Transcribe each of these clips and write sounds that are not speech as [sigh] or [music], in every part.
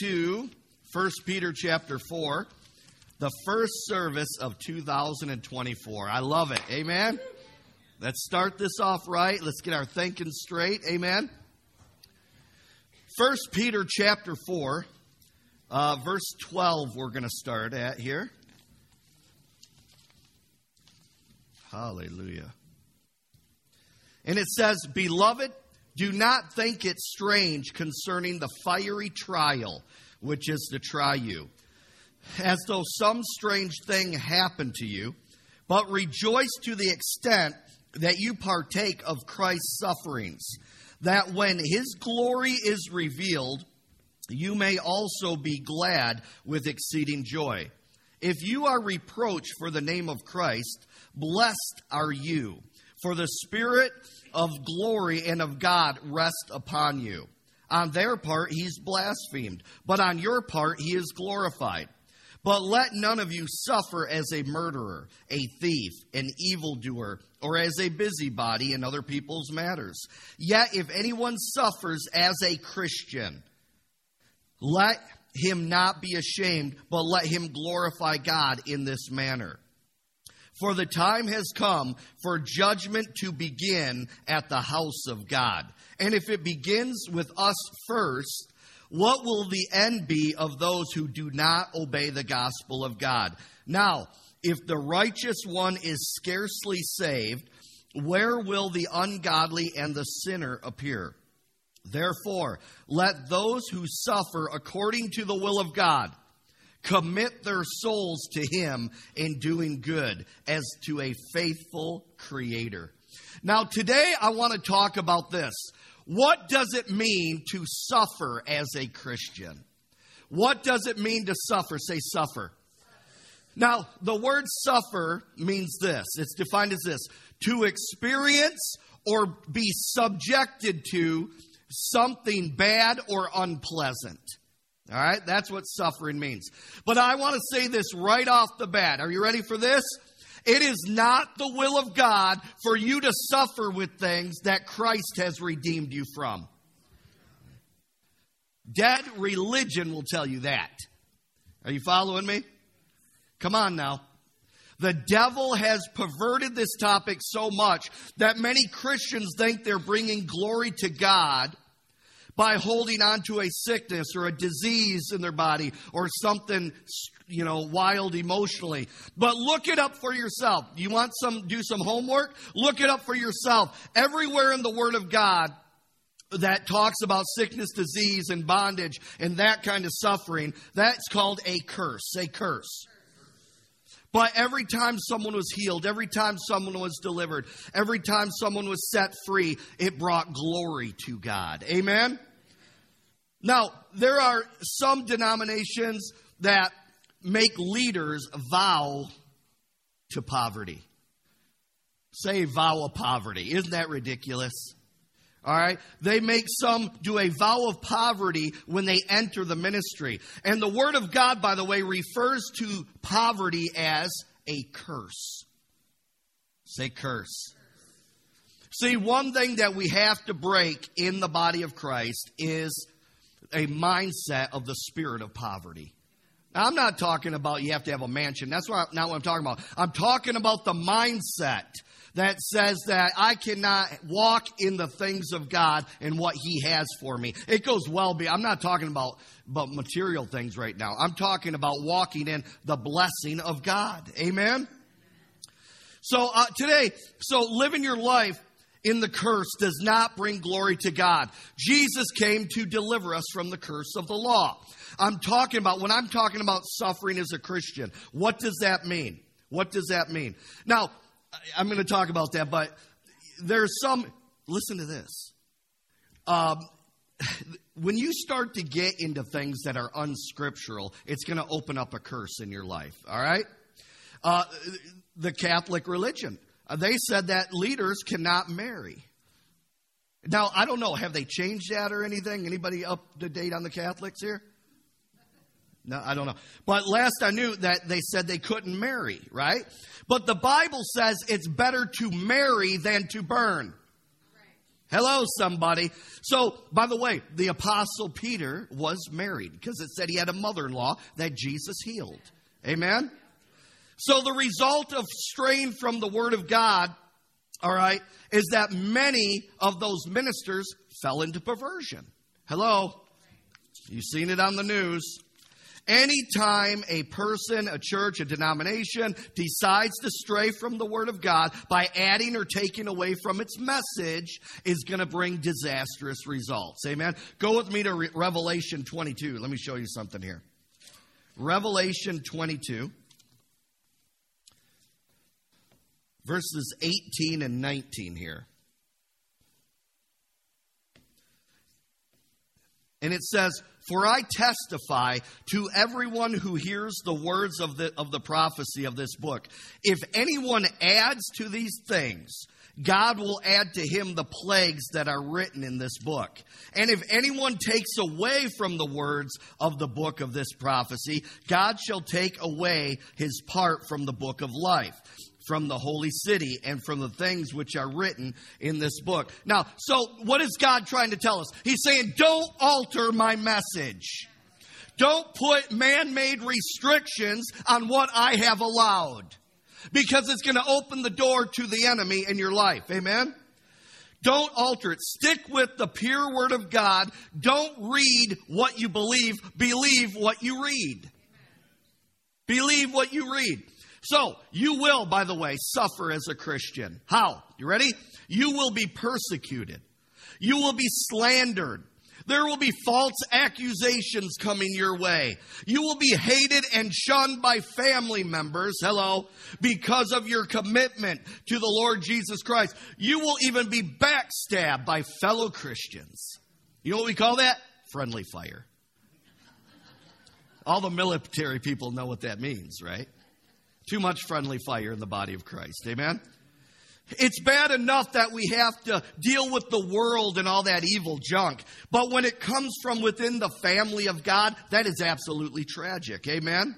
to 1 Peter chapter 4, the first service of 2024. I love it. Amen. Let's start this off right. Let's get our thinking straight. Amen. 1 Peter chapter 4, uh, verse 12, we're going to start at here. Hallelujah. And it says, Beloved, do not think it strange concerning the fiery trial which is to try you, as though some strange thing happened to you, but rejoice to the extent that you partake of Christ's sufferings, that when his glory is revealed, you may also be glad with exceeding joy. If you are reproached for the name of Christ, blessed are you, for the Spirit of glory and of God rest upon you. On their part, he's blasphemed, but on your part, he is glorified. But let none of you suffer as a murderer, a thief, an evildoer, or as a busybody in other people's matters. Yet if anyone suffers as a Christian, let him not be ashamed, but let him glorify God in this manner. For the time has come for judgment to begin at the house of God. And if it begins with us first, what will the end be of those who do not obey the gospel of God? Now, if the righteous one is scarcely saved, where will the ungodly and the sinner appear? Therefore, let those who suffer according to the will of God commit their souls to Him in doing good as to a faithful Creator. Now, today I want to talk about this. What does it mean to suffer as a Christian? What does it mean to suffer? Say, suffer. Now, the word suffer means this it's defined as this to experience or be subjected to something bad or unpleasant. All right, that's what suffering means. But I want to say this right off the bat. Are you ready for this? It is not the will of God for you to suffer with things that Christ has redeemed you from. Dead religion will tell you that. Are you following me? Come on now. The devil has perverted this topic so much that many Christians think they're bringing glory to God by holding on to a sickness or a disease in their body or something you know wild emotionally. But look it up for yourself. You want some do some homework? Look it up for yourself. Everywhere in the word of god that talks about sickness disease and bondage and that kind of suffering that's called a curse a curse but every time someone was healed, every time someone was delivered, every time someone was set free, it brought glory to God. Amen? Now, there are some denominations that make leaders vow to poverty. Say vow of poverty. Isn't that ridiculous? All right. They make some do a vow of poverty when they enter the ministry. And the word of God, by the way, refers to poverty as a curse. Say curse. See, one thing that we have to break in the body of Christ is a mindset of the spirit of poverty. I'm not talking about you have to have a mansion. That's not what I'm talking about. I'm talking about the mindset that says that I cannot walk in the things of God and what He has for me. It goes well beyond. I'm not talking about, about material things right now. I'm talking about walking in the blessing of God. Amen? So uh, today, so living your life in the curse does not bring glory to God. Jesus came to deliver us from the curse of the law. I'm talking about, when I'm talking about suffering as a Christian, what does that mean? What does that mean? Now, I'm going to talk about that, but there's some, listen to this. Um, [laughs] when you start to get into things that are unscriptural, it's going to open up a curse in your life, all right? Uh, the Catholic religion, uh, they said that leaders cannot marry. Now, I don't know, have they changed that or anything? Anybody up to date on the Catholics here? No, I don't know. But last I knew that they said they couldn't marry, right? But the Bible says it's better to marry than to burn. Hello, somebody. So, by the way, the Apostle Peter was married because it said he had a mother in law that Jesus healed. Amen? So, the result of straying from the Word of God, all right, is that many of those ministers fell into perversion. Hello? You've seen it on the news. Anytime a person, a church, a denomination decides to stray from the Word of God by adding or taking away from its message is going to bring disastrous results. Amen. Go with me to Re- Revelation 22. Let me show you something here. Revelation 22, verses 18 and 19 here. And it says, For I testify to everyone who hears the words of the, of the prophecy of this book. If anyone adds to these things, God will add to him the plagues that are written in this book. And if anyone takes away from the words of the book of this prophecy, God shall take away his part from the book of life from the holy city and from the things which are written in this book. Now, so what is God trying to tell us? He's saying, don't alter my message. Don't put man made restrictions on what I have allowed because it's going to open the door to the enemy in your life. Amen? Don't alter it. Stick with the pure word of God. Don't read what you believe. Believe what you read. Believe what you read. So, you will, by the way, suffer as a Christian. How? You ready? You will be persecuted. You will be slandered. There will be false accusations coming your way. You will be hated and shunned by family members, hello, because of your commitment to the Lord Jesus Christ. You will even be backstabbed by fellow Christians. You know what we call that? Friendly fire. All the military people know what that means, right? Too much friendly fire in the body of Christ. Amen? It's bad enough that we have to deal with the world and all that evil junk. But when it comes from within the family of God, that is absolutely tragic. Amen?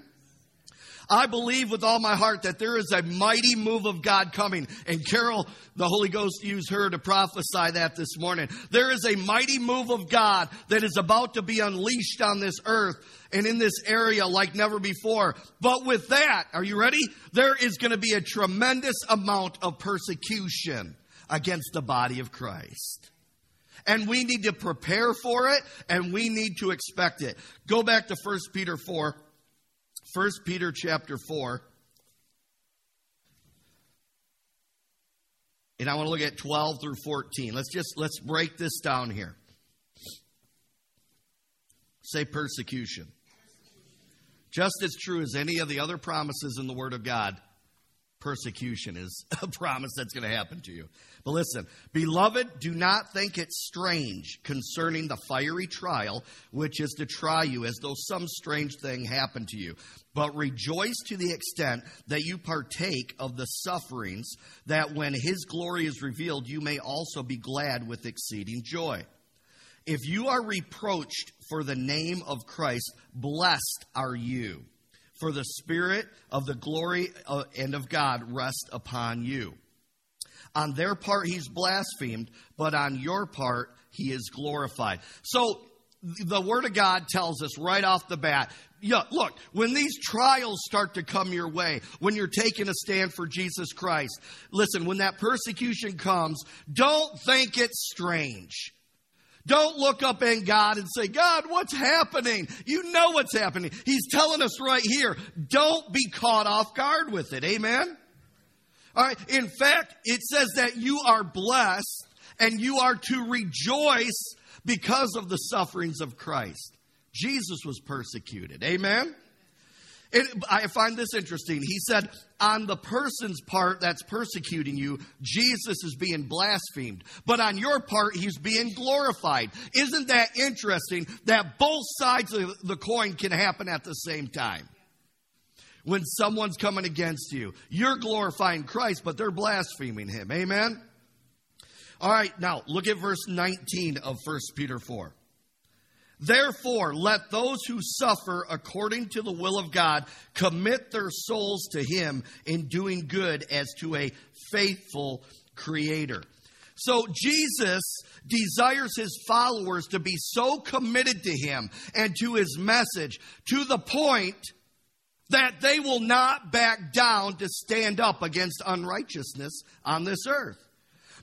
I believe with all my heart that there is a mighty move of God coming. And Carol, the Holy Ghost used her to prophesy that this morning. There is a mighty move of God that is about to be unleashed on this earth and in this area like never before. But with that, are you ready? There is going to be a tremendous amount of persecution against the body of Christ. And we need to prepare for it and we need to expect it. Go back to 1 Peter 4. 1 Peter chapter 4. And I want to look at 12 through 14. Let's just let's break this down here. Say persecution. Just as true as any of the other promises in the Word of God, persecution is [laughs] a promise that's going to happen to you. But listen, beloved, do not think it strange concerning the fiery trial which is to try you as though some strange thing happened to you. But rejoice to the extent that you partake of the sufferings, that when his glory is revealed, you may also be glad with exceeding joy. If you are reproached for the name of Christ, blessed are you, for the Spirit of the glory uh, and of God rest upon you. On their part, he's blasphemed, but on your part, he is glorified. So the Word of God tells us right off the bat yeah, look, when these trials start to come your way, when you're taking a stand for Jesus Christ, listen, when that persecution comes, don't think it's strange. Don't look up in God and say, God, what's happening? You know what's happening. He's telling us right here. Don't be caught off guard with it. Amen? All right. In fact, it says that you are blessed and you are to rejoice because of the sufferings of Christ. Jesus was persecuted. Amen. I find this interesting. He said, on the person's part that's persecuting you, Jesus is being blasphemed. But on your part, he's being glorified. Isn't that interesting that both sides of the coin can happen at the same time? when someone's coming against you. You're glorifying Christ, but they're blaspheming him. Amen? All right, now look at verse 19 of 1 Peter 4. Therefore, let those who suffer according to the will of God commit their souls to Him in doing good as to a faithful Creator. So Jesus desires his followers to be so committed to him and to his message to the point that they will not back down to stand up against unrighteousness on this earth.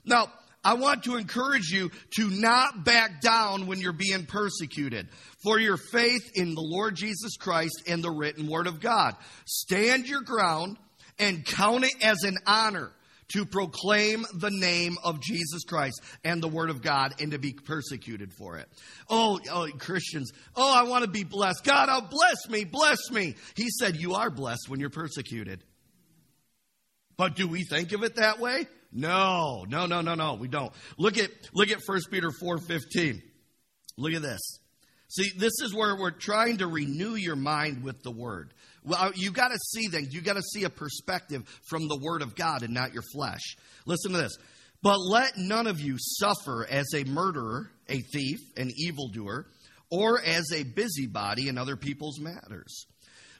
Now, I want to encourage you to not back down when you're being persecuted for your faith in the Lord Jesus Christ and the written word of God. Stand your ground and count it as an honor to proclaim the name of Jesus Christ and the Word of God and to be persecuted for it. Oh, oh, Christians, oh, I want to be blessed. God, oh, bless me, bless me. He said, You are blessed when you're persecuted. But do we think of it that way? No, no, no, no, no, we don't. Look at look at 1 Peter 4:15. Look at this. See, this is where we're trying to renew your mind with the word. Well, uh, you got to see things. You got to see a perspective from the Word of God and not your flesh. Listen to this. But let none of you suffer as a murderer, a thief, an evildoer, or as a busybody in other people's matters.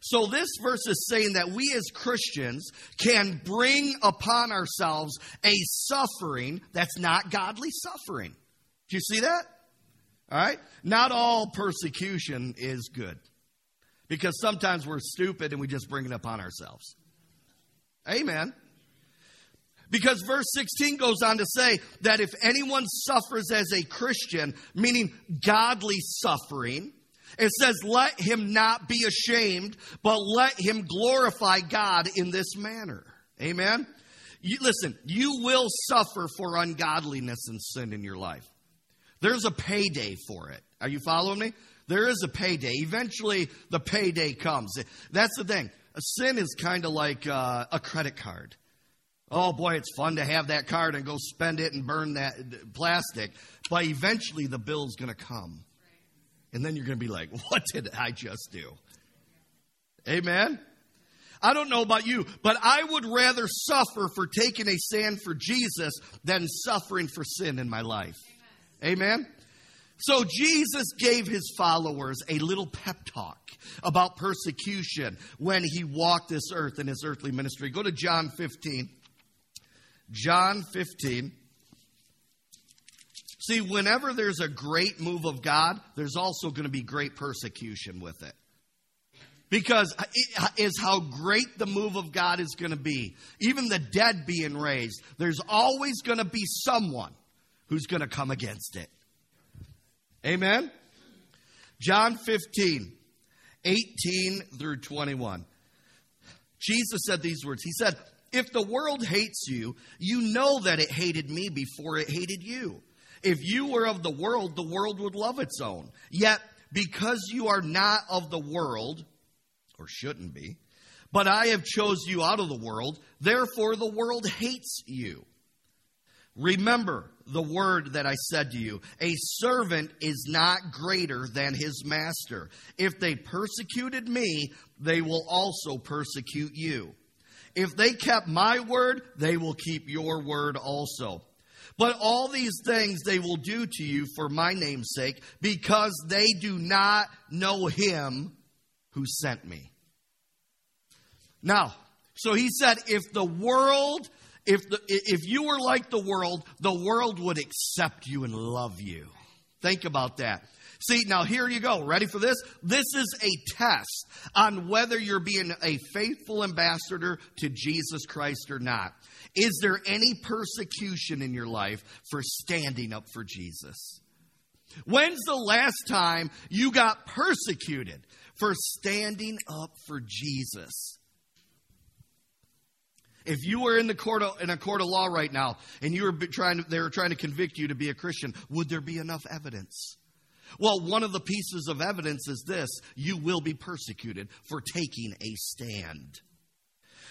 So, this verse is saying that we as Christians can bring upon ourselves a suffering that's not godly suffering. Do you see that? All right? Not all persecution is good because sometimes we're stupid and we just bring it upon ourselves. Amen. Because verse 16 goes on to say that if anyone suffers as a Christian, meaning godly suffering, it says, let him not be ashamed, but let him glorify God in this manner. Amen. You, listen, you will suffer for ungodliness and sin in your life. There's a payday for it. Are you following me? There is a payday. Eventually, the payday comes. That's the thing. A sin is kind of like uh, a credit card. Oh boy, it's fun to have that card and go spend it and burn that plastic. But eventually, the bill's going to come. And then you're going to be like, [laughs] what did I just do? Amen? I don't know about you, but I would rather suffer for taking a stand for Jesus than suffering for sin in my life. Amen? Amen? So Jesus gave his followers a little pep talk about persecution when he walked this earth in his earthly ministry. Go to John 15. John 15. See, whenever there's a great move of God, there's also going to be great persecution with it. Because it is how great the move of God is going to be. Even the dead being raised, there's always going to be someone who's going to come against it. Amen? John 15, 18 through 21. Jesus said these words. He said, If the world hates you, you know that it hated me before it hated you. If you were of the world, the world would love its own. Yet, because you are not of the world, or shouldn't be, but I have chose you out of the world, therefore the world hates you. Remember the word that I said to you a servant is not greater than his master. If they persecuted me, they will also persecute you. If they kept my word, they will keep your word also. But all these things they will do to you for my name's sake, because they do not know him who sent me. Now, so he said, if the world if, the, if you were like the world, the world would accept you and love you. Think about that. See, now here you go. Ready for this? This is a test on whether you're being a faithful ambassador to Jesus Christ or not. Is there any persecution in your life for standing up for Jesus? When's the last time you got persecuted for standing up for Jesus? If you were in the court of, in a court of law right now and you were trying to, they were trying to convict you to be a Christian, would there be enough evidence? Well, one of the pieces of evidence is this you will be persecuted for taking a stand.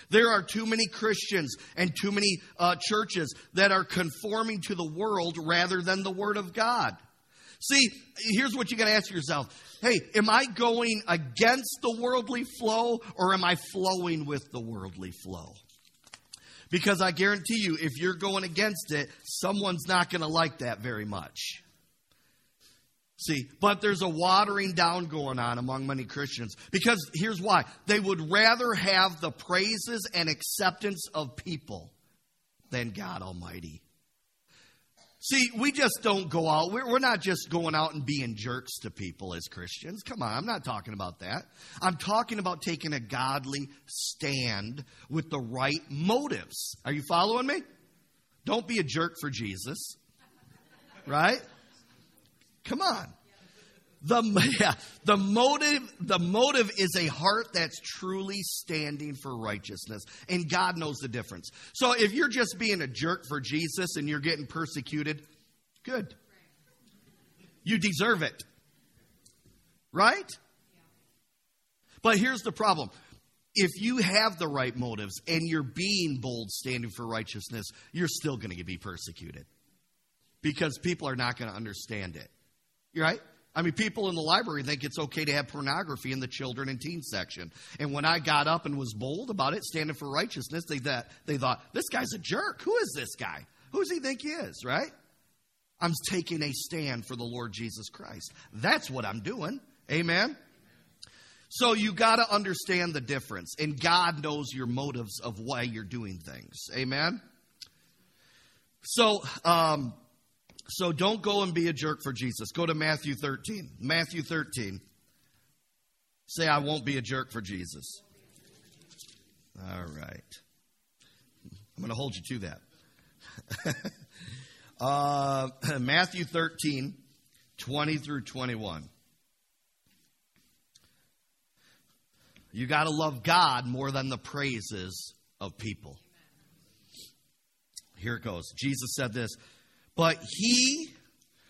There are too many Christians and too many uh, churches that are conforming to the world rather than the Word of God. See, here's what you got to ask yourself Hey, am I going against the worldly flow or am I flowing with the worldly flow? Because I guarantee you, if you're going against it, someone's not going to like that very much. See, but there's a watering down going on among many Christians. Because here's why they would rather have the praises and acceptance of people than God Almighty. See, we just don't go out. We're, not just going out and being jerks to people as Christians. Come on, I'm not talking about that. I'm talking about taking a godly stand with the right motives. Are you following me? Don't be a jerk for Jesus. Right? Come on. The, [laughs] yeah, the motive the motive is a heart that's truly standing for righteousness and God knows the difference. So if you're just being a jerk for Jesus and you're getting persecuted, good. You deserve it. Right? But here's the problem. If you have the right motives and you're being bold standing for righteousness, you're still going to be persecuted because people are not going to understand it. Right? I mean, people in the library think it's okay to have pornography in the children and teen section. And when I got up and was bold about it, standing for righteousness, they, that, they thought, this guy's a jerk. Who is this guy? Who does he think he is, right? I'm taking a stand for the Lord Jesus Christ. That's what I'm doing. Amen? So you got to understand the difference. And God knows your motives of why you're doing things. Amen? So, um, so don't go and be a jerk for Jesus. Go to Matthew 13. Matthew 13. Say, I won't be a jerk for Jesus. All right. I'm going to hold you to that. [laughs] uh, [clears throat] Matthew 13, 20 through 21. You got to love God more than the praises of people. Here it goes. Jesus said this but he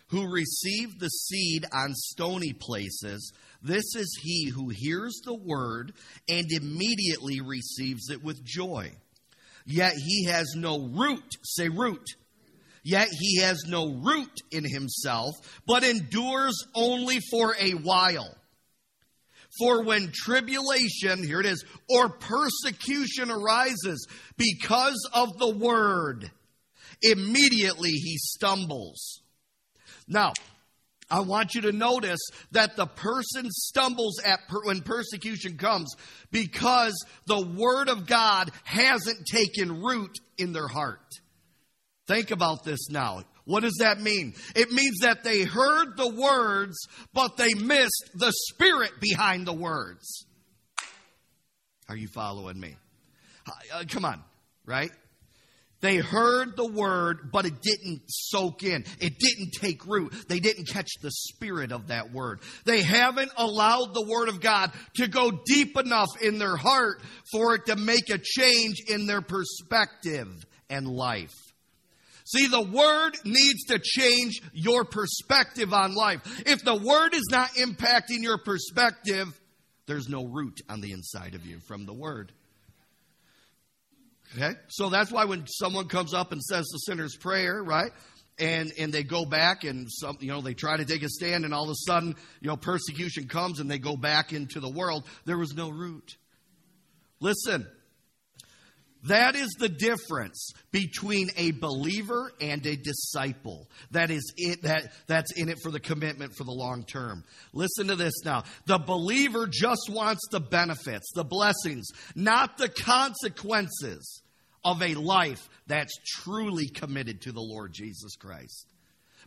who received the seed on stony places, this is he who hears the word and immediately receives it with joy. Yet he has no root, say root. Yet he has no root in himself, but endures only for a while. For when tribulation, here it is, or persecution arises because of the word, immediately he stumbles. Now, I want you to notice that the person stumbles at per, when persecution comes because the word of God hasn't taken root in their heart. Think about this now. What does that mean? It means that they heard the words, but they missed the spirit behind the words. Are you following me? Uh, come on, right? They heard the word, but it didn't soak in. It didn't take root. They didn't catch the spirit of that word. They haven't allowed the word of God to go deep enough in their heart for it to make a change in their perspective and life. See, the word needs to change your perspective on life. If the word is not impacting your perspective, there's no root on the inside of you from the word. Okay? So that's why when someone comes up and says the sinner's prayer, right? And and they go back and some you know they try to take a stand and all of a sudden, you know, persecution comes and they go back into the world, there was no root. Listen. That is the difference between a believer and a disciple. That is it that that's in it for the commitment for the long term. Listen to this now. The believer just wants the benefits, the blessings, not the consequences of a life that's truly committed to the Lord Jesus Christ.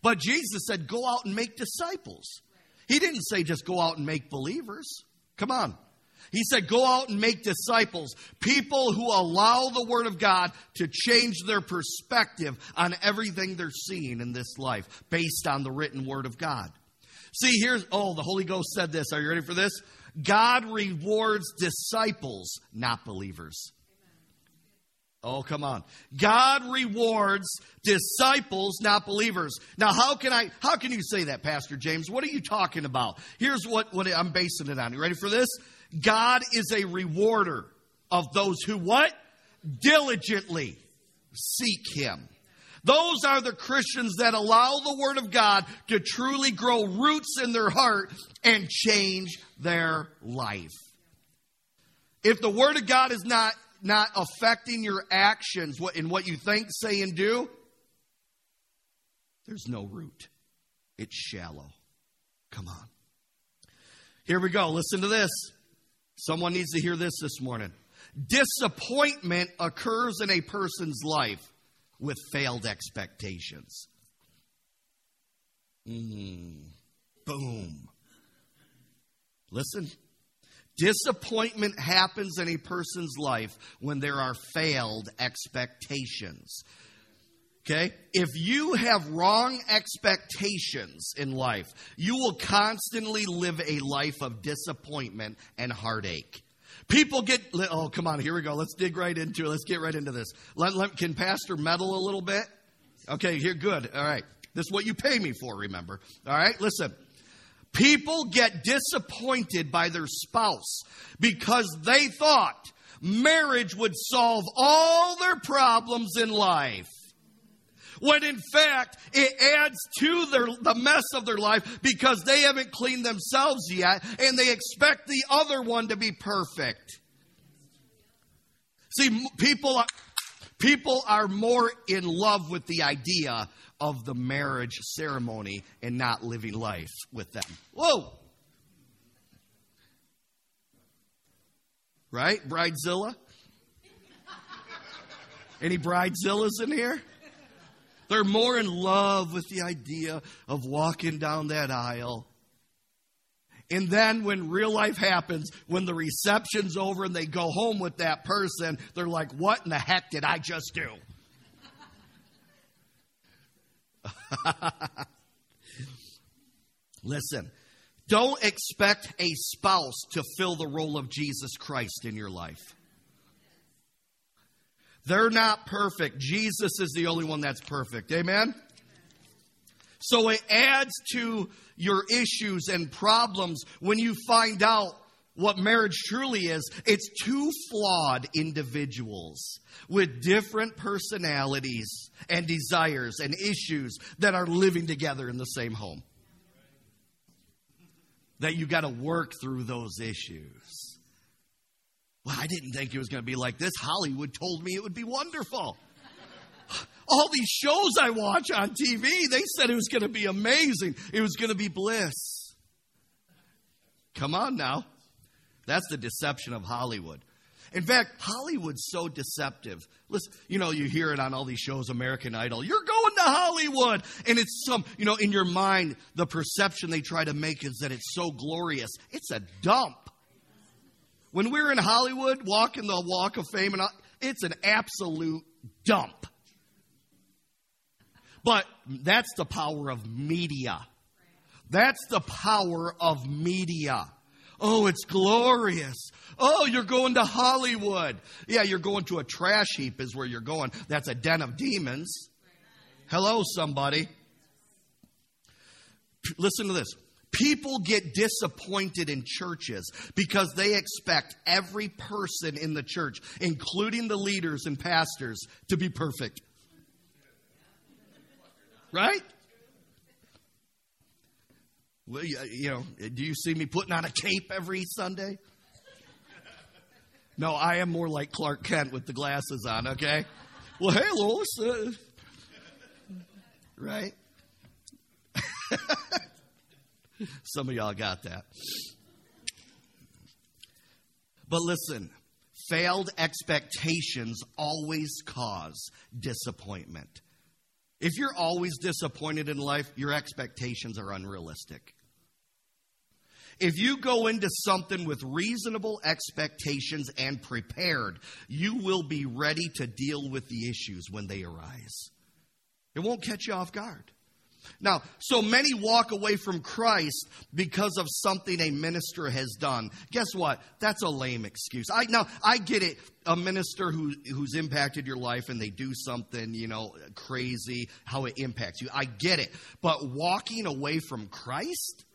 But Jesus said, go out and make disciples. He didn't say just go out and make believers. Come on. He said, go out and make disciples, people who allow the Word of God to change their perspective on everything they're seeing in this life based on the written Word of God. See, here's, oh, the Holy Ghost said this. Are you ready for this? God rewards disciples, not believers. Oh, come on. God rewards disciples, not believers. Now, how can I, how can you say that, Pastor James? What are you talking about? Here's what, what I'm basing it on. You ready for this? God is a rewarder of those who what? Diligently seek Him. Those are the Christians that allow the Word of God to truly grow roots in their heart and change their life. If the Word of God is not not affecting your actions what in what you think, say, and do, there's no root. It's shallow. Come on. Here we go. Listen to this. Someone needs to hear this this morning. Disappointment occurs in a person's life with failed expectations. Mm. Boom. Listen. Disappointment happens in a person's life when there are failed expectations. Okay? If you have wrong expectations in life, you will constantly live a life of disappointment and heartache. People get, oh, come on, here we go. Let's dig right into it. Let's get right into this. Let, let, can Pastor meddle a little bit? Okay, here, good. All right. This is what you pay me for, remember. All right, listen. People get disappointed by their spouse because they thought marriage would solve all their problems in life when in fact it adds to their, the mess of their life because they haven't cleaned themselves yet and they expect the other one to be perfect. See, people are, people are more in love with the idea of the marriage ceremony and not living life with them. Whoa! Right? Bridezilla? Any bridezillas in here? They're more in love with the idea of walking down that aisle. And then when real life happens, when the reception's over and they go home with that person, they're like, what in the heck did I just do? [laughs] Listen, don't expect a spouse to fill the role of Jesus Christ in your life. They're not perfect. Jesus is the only one that's perfect. Amen? So it adds to your issues and problems when you find out what marriage truly is. It's two flawed individuals with different personalities and desires and issues that are living together in the same home. That you got to work through those issues. Well, I didn't think it was going to be like this. Hollywood told me it would be wonderful. [sighs] All these shows I watch on TV, they said it was going to be amazing. It was going to be bliss. Come on now. That's the deception of Hollywood. In fact, Hollywood's so deceptive. Listen, you know, you hear it on all these shows, American Idol. You're going to Hollywood. And it's some, you know, in your mind, the perception they try to make is that it's so glorious. It's a dump. When we're in Hollywood, walking the walk of fame, and it's an absolute dump. But that's the power of media. That's the power of media. Oh, it's glorious. Oh, you're going to Hollywood. Yeah, you're going to a trash heap, is where you're going. That's a den of demons. Hello, somebody. Listen to this. People get disappointed in churches because they expect every person in the church, including the leaders and pastors, to be perfect. Right? You know, do you see me putting on a cape every Sunday? No, I am more like Clark Kent with the glasses on, okay? Well, hey, Lois. Uh, right? [laughs] Some of y'all got that. But listen, failed expectations always cause disappointment. If you're always disappointed in life, your expectations are unrealistic. If you go into something with reasonable expectations and prepared, you will be ready to deal with the issues when they arise. It won't catch you off guard. Now, so many walk away from Christ because of something a minister has done. Guess what? That's a lame excuse. I now I get it. A minister who who's impacted your life and they do something, you know, crazy, how it impacts you. I get it. But walking away from Christ?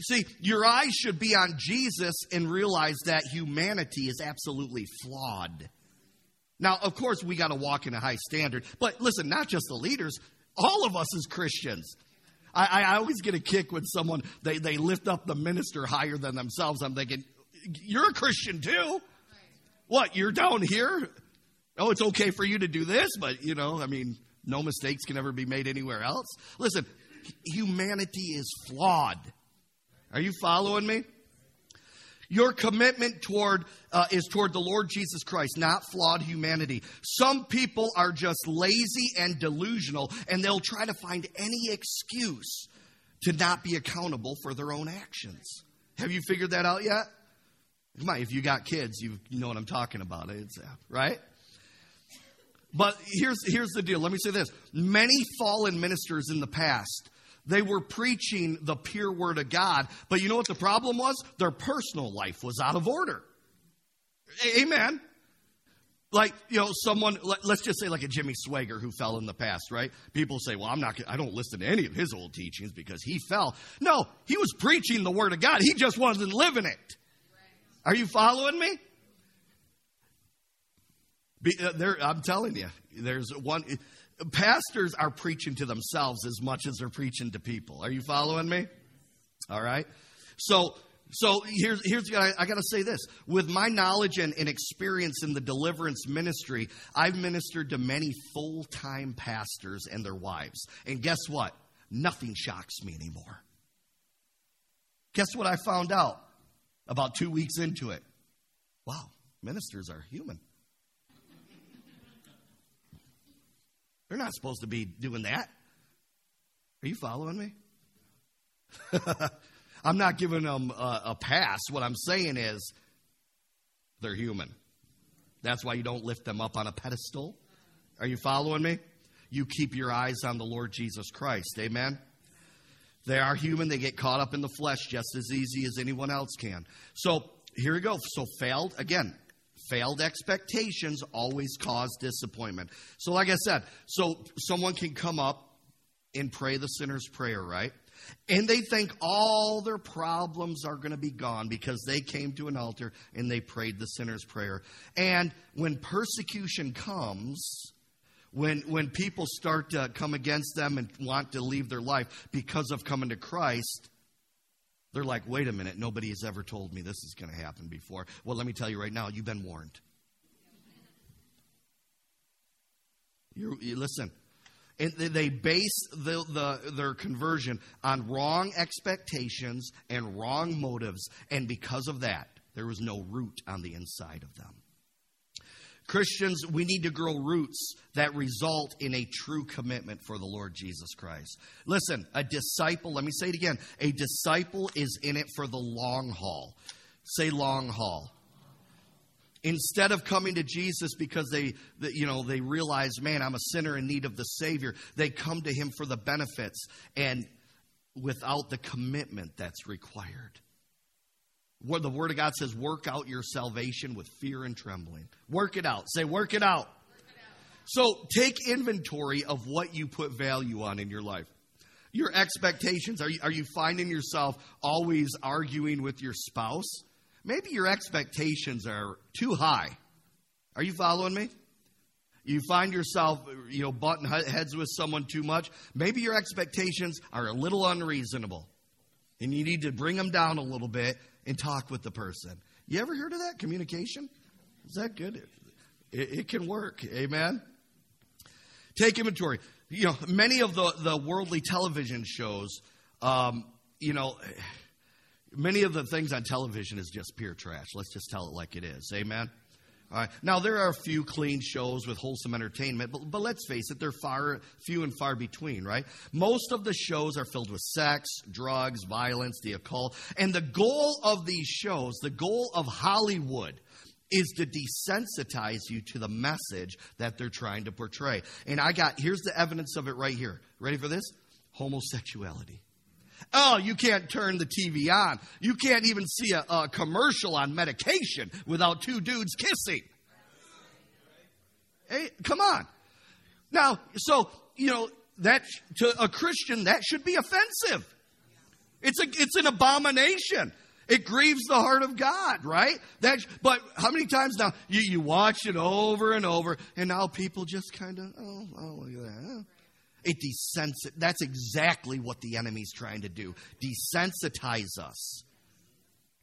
See, your eyes should be on Jesus and realize that humanity is absolutely flawed. Now, of course, we got to walk in a high standard, but listen, not just the leaders, all of us as Christians. I, I always get a kick when someone they, they lift up the minister higher than themselves. I'm thinking, you're a Christian too. What, you're down here? Oh, it's okay for you to do this, but you know, I mean, no mistakes can ever be made anywhere else. Listen, humanity is flawed. Are you following me? Your commitment toward uh, is toward the Lord Jesus Christ, not flawed humanity. Some people are just lazy and delusional, and they'll try to find any excuse to not be accountable for their own actions. Have you figured that out yet? If you got kids, you know what I'm talking about. It's, uh, right? But here's, here's the deal. Let me say this. Many fallen ministers in the past, they were preaching the pure word of God, but you know what the problem was? Their personal life was out of order. Amen. Like, you know, someone, let's just say like a Jimmy Swaggart who fell in the past, right? People say, well, I'm not, I don't listen to any of his old teachings because he fell. No, he was preaching the word of God. He just wasn't living it. Are you following me? Be, uh, there, I'm telling you, there's one. Pastors are preaching to themselves as much as they're preaching to people. Are you following me? All right. So, so here's here's I, I got to say this. With my knowledge and, and experience in the deliverance ministry, I've ministered to many full time pastors and their wives. And guess what? Nothing shocks me anymore. Guess what I found out about two weeks into it? Wow, ministers are human. They're not supposed to be doing that. Are you following me? [laughs] I'm not giving them a, a, pass. What I'm saying is they're human. That's why you don't lift them up on a pedestal. Are you following me? You keep your eyes on the Lord Jesus Christ. Amen. They are human. They get caught up in the flesh just as easy as anyone else can. So here we go. So failed again. Failed expectations always cause disappointment. So, like I said, so someone can come up and pray the sinner's prayer, right? And they think all their problems are going to be gone because they came to an altar and they prayed the sinner's prayer. And when persecution comes, when, when people start to come against them and want to leave their life because of coming to Christ, they're like, wait a minute, nobody has ever told me this is going to happen before. Well, let me tell you right now, you've been warned. You, you listen, and they base the, the, their conversion on wrong expectations and wrong motives, and because of that, there was no root on the inside of them. Christians, we need to grow roots that result in a true commitment for the Lord Jesus Christ. Listen, a disciple, let me say it again a disciple is in it for the long haul. Say long haul. Instead of coming to Jesus because they, you know, they realize, man, I'm a sinner in need of the Savior, they come to Him for the benefits and without the commitment that's required. The Word of God says, work out your salvation with fear and trembling. Work it out. Say, work it out. Work it out. So take inventory of what you put value on in your life. Your expectations. Are you, are you finding yourself always arguing with your spouse? Maybe your expectations are too high. Are you following me? You find yourself, you know, butting heads with someone too much. Maybe your expectations are a little unreasonable. And you need to bring them down a little bit and talk with the person. You ever heard of that? Communication? Is that good? It, it can work. Amen? Take inventory. You know, many of the, the worldly television shows, um, you know, many of the things on television is just pure trash. Let's just tell it like it is. Amen? Right. Now, there are a few clean shows with wholesome entertainment, but, but let's face it, they're far, few and far between, right? Most of the shows are filled with sex, drugs, violence, the occult. And the goal of these shows, the goal of Hollywood, is to desensitize you to the message that they're trying to portray. And I got, here's the evidence of it right here. Ready for this? Homosexuality. Oh, you can't turn the TV on. You can't even see a, a commercial on medication without two dudes kissing. Hey, come on. Now, so, you know, that to a Christian, that should be offensive. It's a, it's an abomination. It grieves the heart of God, right? That, but how many times now you, you watch it over and over, and now people just kind of, oh, oh, look at that. It desensitizes. That's exactly what the enemy's trying to do. Desensitize us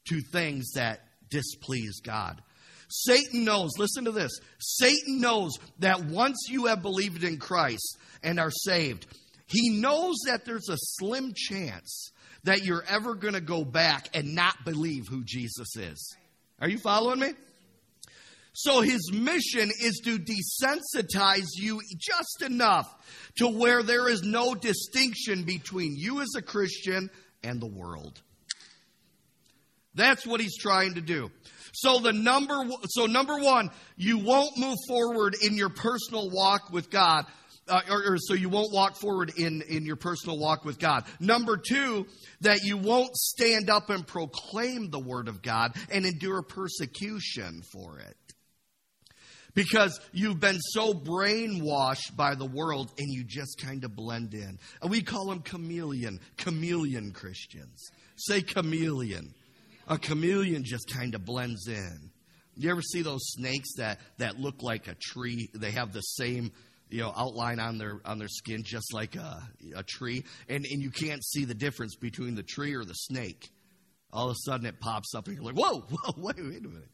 to things that displease God. Satan knows, listen to this. Satan knows that once you have believed in Christ and are saved, he knows that there's a slim chance that you're ever going to go back and not believe who Jesus is. Are you following me? So his mission is to desensitize you just enough to where there is no distinction between you as a Christian and the world. That's what he's trying to do. So the number so number 1, you won't move forward in your personal walk with God. Uh, or, or, so you won't walk forward in, in your personal walk with God. Number two, that you won't stand up and proclaim the word of God and endure persecution for it because you've been so brainwashed by the world and you just kind of blend in. And we call them chameleon, chameleon Christians. Say chameleon. A chameleon just kind of blends in. You ever see those snakes that, that look like a tree? They have the same you know outline on their on their skin just like a, a tree and and you can't see the difference between the tree or the snake all of a sudden it pops up and you're like whoa [laughs] whoa wait, wait a minute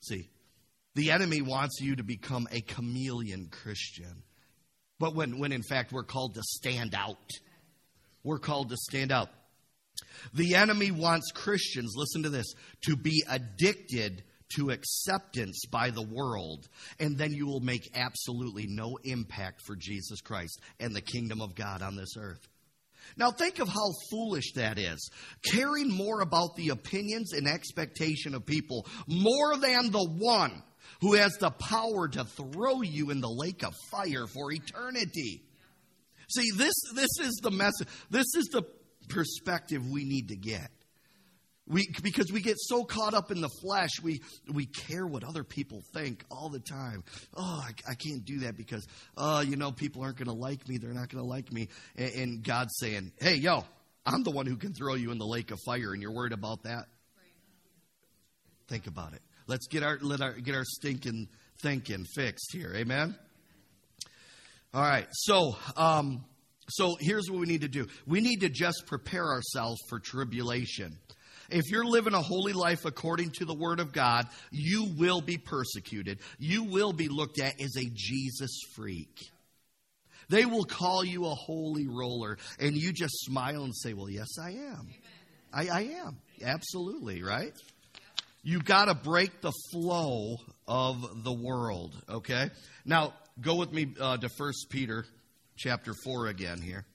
see the enemy wants you to become a chameleon Christian. But when, when in fact we're called to stand out, we're called to stand out. The enemy wants Christians, listen to this, to be addicted to acceptance by the world, and then you will make absolutely no impact for Jesus Christ and the kingdom of God on this earth. Now, think of how foolish that is. Caring more about the opinions and expectation of people more than the one who has the power to throw you in the lake of fire for eternity. See, this, this is the message. This is the perspective we need to get. We, because we get so caught up in the flesh, we, we care what other people think all the time. Oh, I, I can't do that because, oh, you know, people aren't going to like me. They're not going to like me. And, and God's saying, hey, yo, I'm the one who can throw you in the lake of fire, and you're worried about that? Think about it. Let's get our, let our, get our stinking thinking fixed here. Amen? All right. So, um, so here's what we need to do. We need to just prepare ourselves for tribulation. If you're living a holy life according to the Word of God, you will be persecuted. You will be looked at as a Jesus freak. They will call you a holy roller, and you just smile and say, Well, yes, I am. I, I am. Absolutely, right? You got to break the flow of the world, okay? Now, go with me uh, to 1 Peter chapter 4 again here.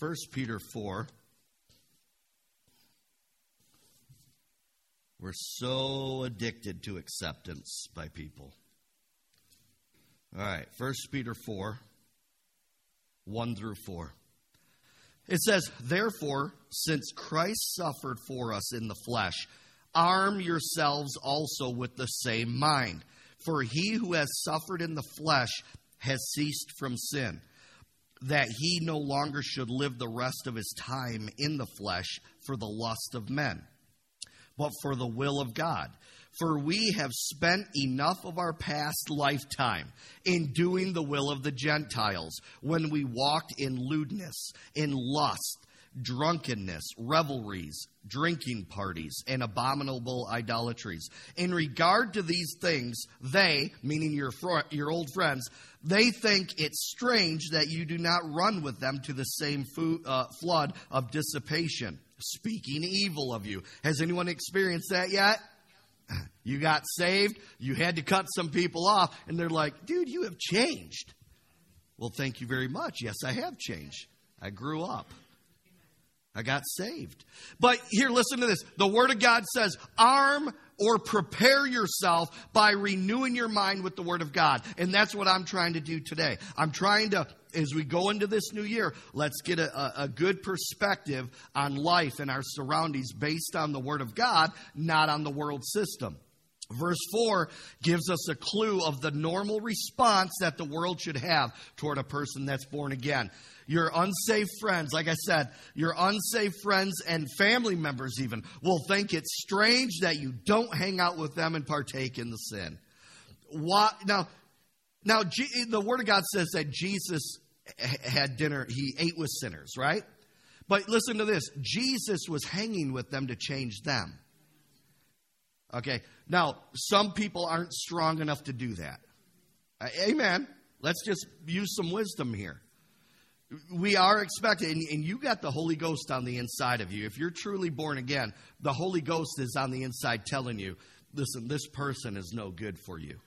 1 Peter 4. We're so addicted to acceptance by people. All right, 1 Peter 4, 1 through 4. It says, Therefore, since Christ suffered for us in the flesh, arm yourselves also with the same mind. For he who has suffered in the flesh has ceased from sin, that he no longer should live the rest of his time in the flesh for the lust of men, but for the will of God. For we have spent enough of our past lifetime in doing the will of the Gentiles when we walked in lewdness, in lust, drunkenness, revelries, drinking parties, and abominable idolatries. In regard to these things, they, meaning your, fr- your old friends, they think it's strange that you do not run with them to the same uh, flood of dissipation, speaking evil of you. Has anyone experienced that yet? [laughs] You got saved, you had to cut some people off, and they're like, dude, you have changed. Well, thank you very much. Yes, I have changed. I grew up. I got saved. But here, listen to this. The Word of God says, arm or prepare yourself by renewing your mind with the Word of God. And that's what I'm trying to do today. I'm trying to, as we go into this new year, let's get a, a good perspective on life and our surroundings based on the Word of God, not on the world system. Verse 4 gives us a clue of the normal response that the world should have toward a person that's born again your unsaved friends, like I said, your unsaved friends and family members even will think it's strange that you don't hang out with them and partake in the sin. Why, now, now the Word of God says that Jesus had dinner, he ate with sinners, right? But listen to this Jesus was hanging with them to change them. Okay, now, some people aren't strong enough to do that. Amen. Let's just use some wisdom here. We are expected, and, and you got the Holy Ghost on the inside of you. If you're truly born again, the Holy Ghost is on the inside telling you, listen, this person is no good for you.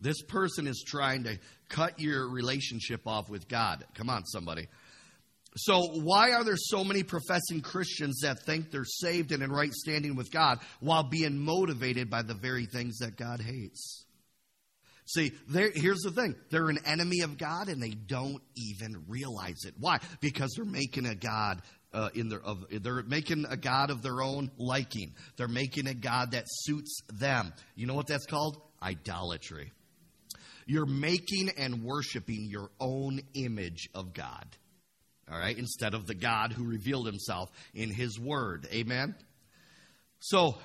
This person is trying to cut your relationship off with God. Come on, somebody. So, why are there so many professing Christians that think they're saved and in right standing with God while being motivated by the very things that God hates? See, here's the thing they're an enemy of God and they don't even realize it. Why? Because they're making a God. Uh, in their, of, they're making a God of their own liking. They're making a God that suits them. You know what that's called? Idolatry. You're making and worshiping your own image of God all right, instead of the God who revealed himself in his word. Amen. So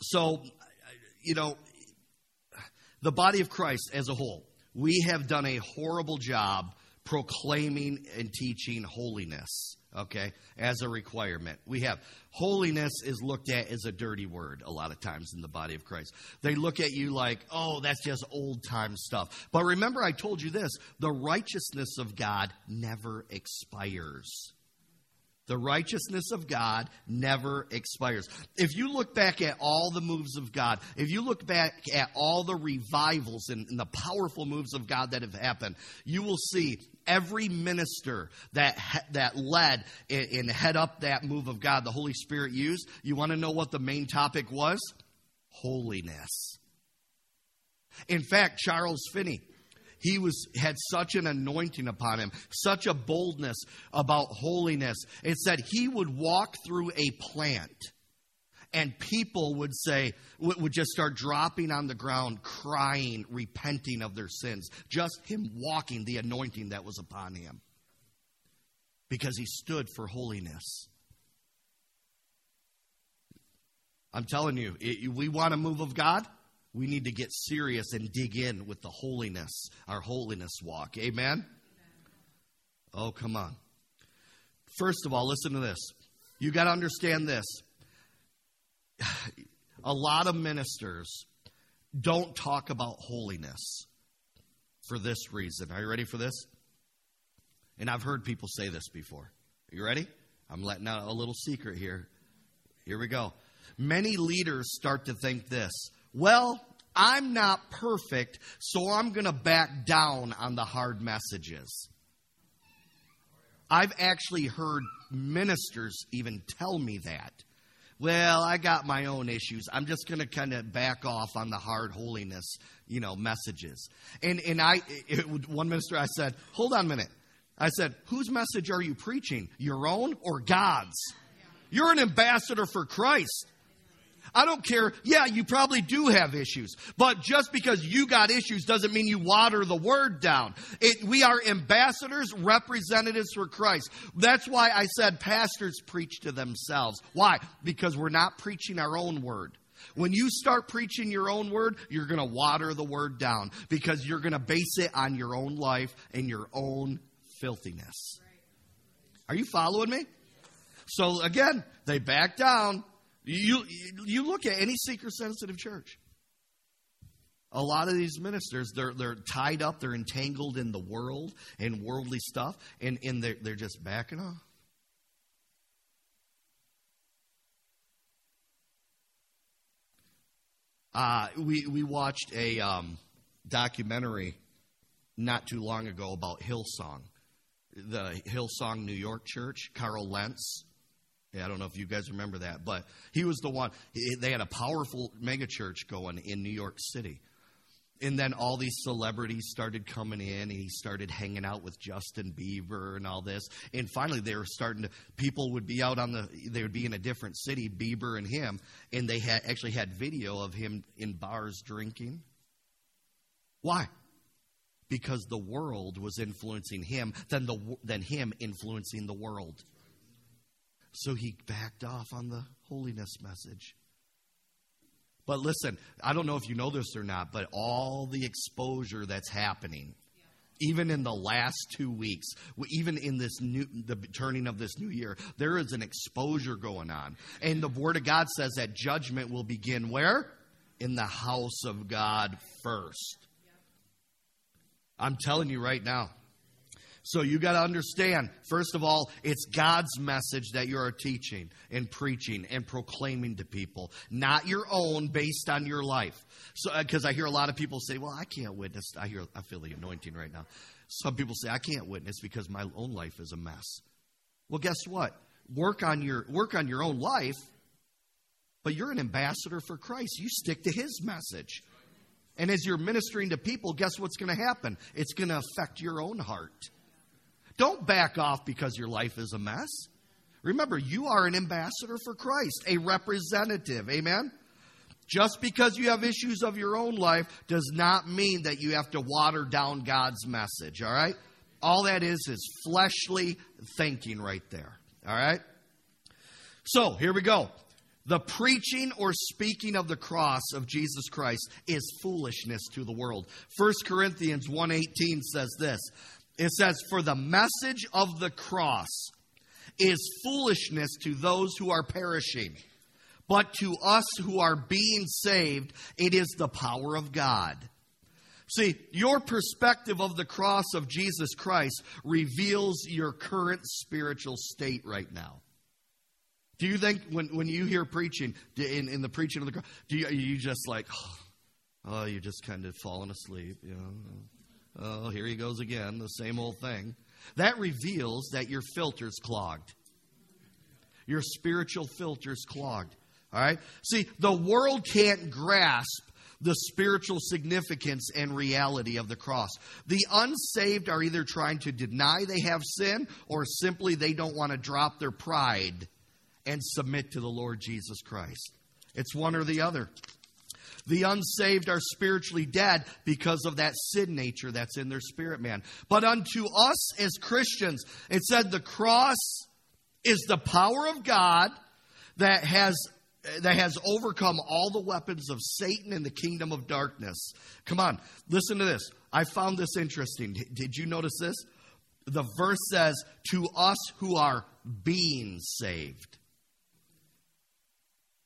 so you know the body of Christ as a whole, we have done a horrible job proclaiming and teaching holiness okay, as a requirement. We have holiness is looked at as a dirty word a lot of times in the body of Christ. They look at you like, oh, that's just old time stuff. But remember, I told you this the righteousness of God never expires. The righteousness of God never expires. If you look back at all the moves of God, if you look back at all the revivals and, and, the powerful moves of God that have happened, you will see every minister that that led and head up that move of God, the Holy Spirit used. You want to know what the main topic was? Holiness. In fact, Charles Finney, he was had such an anointing upon him, such a boldness about holiness. It said he would walk through a plant and people would say would just start dropping on the ground crying repenting of their sins just him walking the anointing that was upon him because he stood for holiness i'm telling you we want a move of god we need to get serious and dig in with the holiness, our holiness walk. Amen? Oh, come on. First of all, listen to this. You got to understand this. [sighs] A lot of ministers don't talk about holiness for this reason. Are you ready for this? And I've heard people say this before. Are you ready? I'm letting out a little secret here. Here we go. Many leaders start to think this well, I'm not perfect, so I'm going to back down on the hard messages. I've actually heard ministers even tell me that. Well, I got my own issues. I'm just going to kind of back off on the hard holiness, you know, messages. And and I, it, one minister, I said, hold on a minute. I said, whose message are you preaching? Your own or God's? You're an ambassador for Christ. I don't care. Yeah, you probably do have issues. But just because you got issues doesn't mean you water the word down. It, we are ambassadors, representatives for Christ. That's why I said pastors preach to themselves. Why? Because we're not preaching our own word. When you start preaching your own word, you're going to water the word down because you're going to base it on your own life and your own filthiness. Are you following me? So again, they back down you, you look at any seeker sensitive church. A lot of these ministers, they're, they're tied up, they're entangled in the world and worldly stuff, and, and they're, they're just backing off. Uh, we, we watched a um, documentary not too long ago about Hillsong, the Hillsong New York Church, Carl Lentz. Yeah, I don't know if you guys remember that, but he was the one. They had a powerful megachurch going in New York City. And then all these celebrities started coming in, and he started hanging out with Justin Bieber and all this. And finally, they were starting to. People would be out on the. They would be in a different city, Bieber and him, and they had actually had video of him in bars drinking. Why? Because the world was influencing him, than the than him influencing the world. So he backed off on the holiness message. But listen, I don't know if you know this or not, but all the exposure that's happening, even in the last two weeks, even in this new, the turning of this new year, there is an exposure going on. And the Word of God says that judgment will begin where? In the house of God first. I'm telling you right now, So you got to understand, first of all, it's God's message that you are teaching and preaching and proclaiming to people, not your own based on your life. So, because uh, I hear a lot of people say, "Well, I can't witness." I hear, I feel the anointing right now. Some people say, "I can't witness because my own life is a mess." Well, guess what? Work on your work on your own life, but you're an ambassador for Christ. You stick to His message. And as you're ministering to people, guess what's going to happen? It's going to affect your own heart. Don't back off because your life is a mess. Remember, you are an ambassador for Christ, a representative. Amen? Just because you have issues of your own life does not mean that you have to water down God's message, all right? All that is is fleshly thinking right there, all right? So, here we go. The preaching or speaking of the cross of Jesus Christ is foolishness to the world. 1 Corinthians 1:18 says this. It says, For the message of the cross is foolishness to those who are perishing, but to us who are being saved, it is the power of God. See, your perspective of the cross of Jesus Christ reveals your current spiritual state right now. Do you think when, when you hear preaching, in, in the preaching of the cross, do you, you just like, [sighs] oh, you're just kind of falling asleep, you know? Oh, here he goes again, the same old thing. That reveals that your filter's clogged. Your spiritual filter's clogged. All right? See, the world can't grasp the spiritual significance and reality of the cross. The unsaved are either trying to deny they have sin or simply they don't want to drop their pride and submit to the Lord Jesus Christ. It's one or the other. The unsaved are spiritually dead because of that sin nature that's in their spirit man. But unto us as Christians, it said the cross is the power of God that has that has overcome all the weapons of Satan and the kingdom of darkness. Come on, listen to this. I found this interesting. Did you notice this? The verse says, To us who are being saved.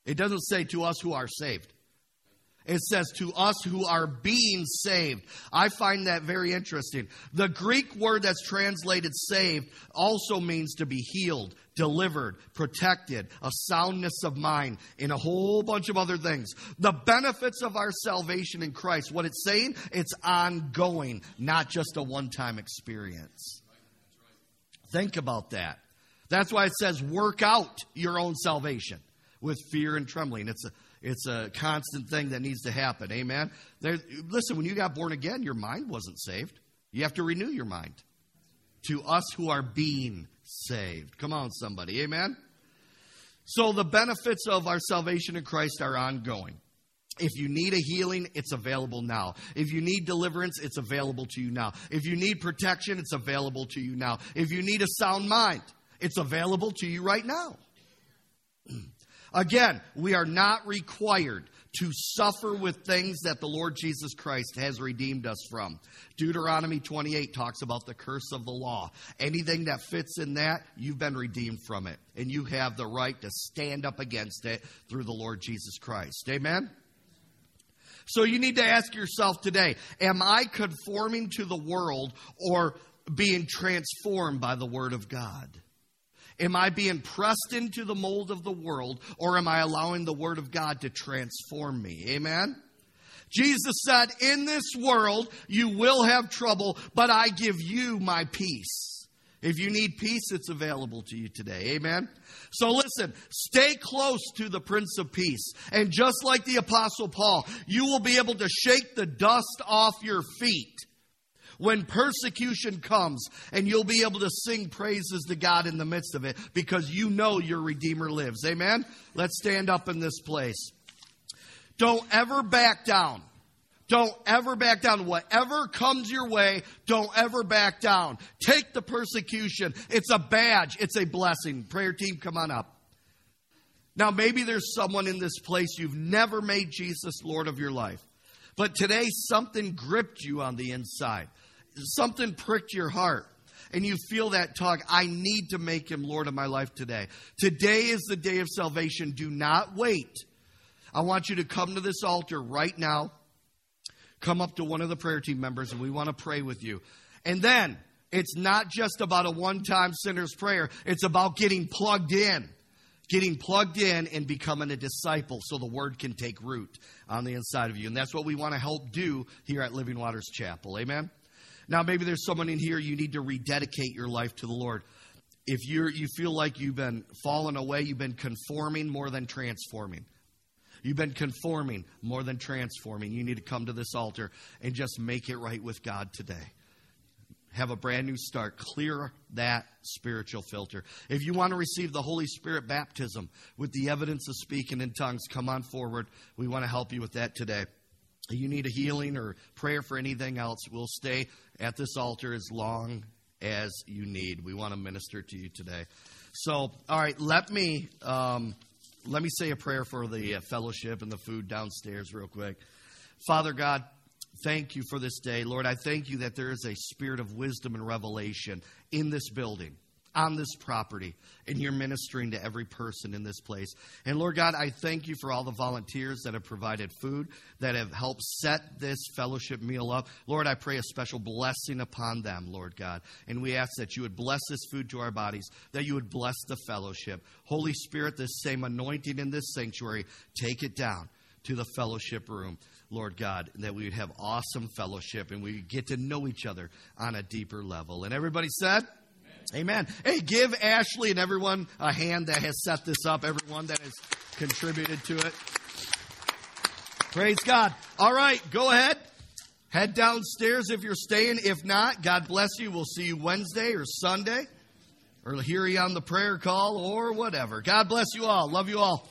It doesn't say to us who are saved. It says, to us who are being saved. I find that very interesting. The Greek word that's translated saved also means to be healed, delivered, protected, a soundness of mind, and a whole bunch of other things. The benefits of our salvation in Christ, what it's saying, it's ongoing, not just a one time experience. Think about that. That's why it says, work out your own salvation with fear and trembling. It's a it's a constant thing that needs to happen. Amen. There, listen, when you got born again, your mind wasn't saved. You have to renew your mind. To us who are being saved. Come on, somebody. Amen. So the benefits of our salvation in Christ are ongoing. If you need a healing, it's available now. If you need deliverance, it's available to you now. If you need protection, it's available to you now. If you need a sound mind, it's available to you right now. [clears throat] Again, we are not required to suffer with things that the Lord Jesus Christ has redeemed us from. Deuteronomy 28 talks about the curse of the law. Anything that fits in that, you've been redeemed from it. And you have the right to stand up against it through the Lord Jesus Christ. Amen? So you need to ask yourself today Am I conforming to the world or being transformed by the Word of God? Am I being pressed into the mold of the world or am I allowing the Word of God to transform me? Amen? Jesus said, In this world you will have trouble, but I give you my peace. If you need peace, it's available to you today. Amen? So listen, stay close to the Prince of Peace. And just like the Apostle Paul, you will be able to shake the dust off your feet when persecution comes, and you'll be able to sing praises to God in the midst of it because you know your Redeemer lives. Amen? Let's stand up in this place. Don't ever back down. Don't ever back down. Whatever comes your way, don't ever back down. Take the persecution. It's a badge, it's a blessing. Prayer team, come on up. Now, maybe there's someone in this place you've never made Jesus Lord of your life. But today, something gripped you on the inside something pricked your heart and you feel that tug, I need to make him Lord of my life today. Today is the day of salvation. Do not wait. I want you to come to this altar right now. Come up to one of the prayer team members and we want to pray with you. And then, It's not just about a one time sinner's prayer, it's about getting plugged in. Getting plugged in and becoming a disciple so the word can take root on the inside of you. And that's what we want to help do here at Living Waters Chapel. Amen? Now, maybe there's someone in here you need to rededicate your life to the Lord. If you're, you feel like you've been falling away, you've been conforming more than transforming. You've been conforming more than transforming. You need to come to this altar and just make it right with God today. Have a brand new start. Clear that spiritual filter. If you want to receive the Holy Spirit baptism with the evidence of speaking in tongues, come on forward. We want to help you with that today. You need a healing or prayer for anything else, we'll stay at this altar as long as you need. We want to minister to you today. So, all right, let me um, let me say a prayer for the uh, fellowship and the food downstairs, real quick. Father God, thank you for this day. Lord, I thank you that there is a spirit of wisdom and revelation in this building on this property, and you're ministering to every person in this place. And Lord God, I thank you for all the volunteers that have provided food, that have helped set this fellowship meal up. Lord, I pray a special blessing upon them, Lord God. And we ask that you would bless this food to our bodies, that you would bless the fellowship. Holy Spirit, this same anointing in this sanctuary, take it down to the fellowship room. Lord God, that we would have awesome fellowship and we would get to know each other on a deeper level. And everybody said, Amen. Hey, give Ashley and everyone a hand that has set this up, everyone that has contributed to it. Praise God. All right, go ahead. Head downstairs if you're staying. If not, God bless you. We'll see you Wednesday or Sunday or hear you on the prayer call or whatever. God bless you all. Love you all.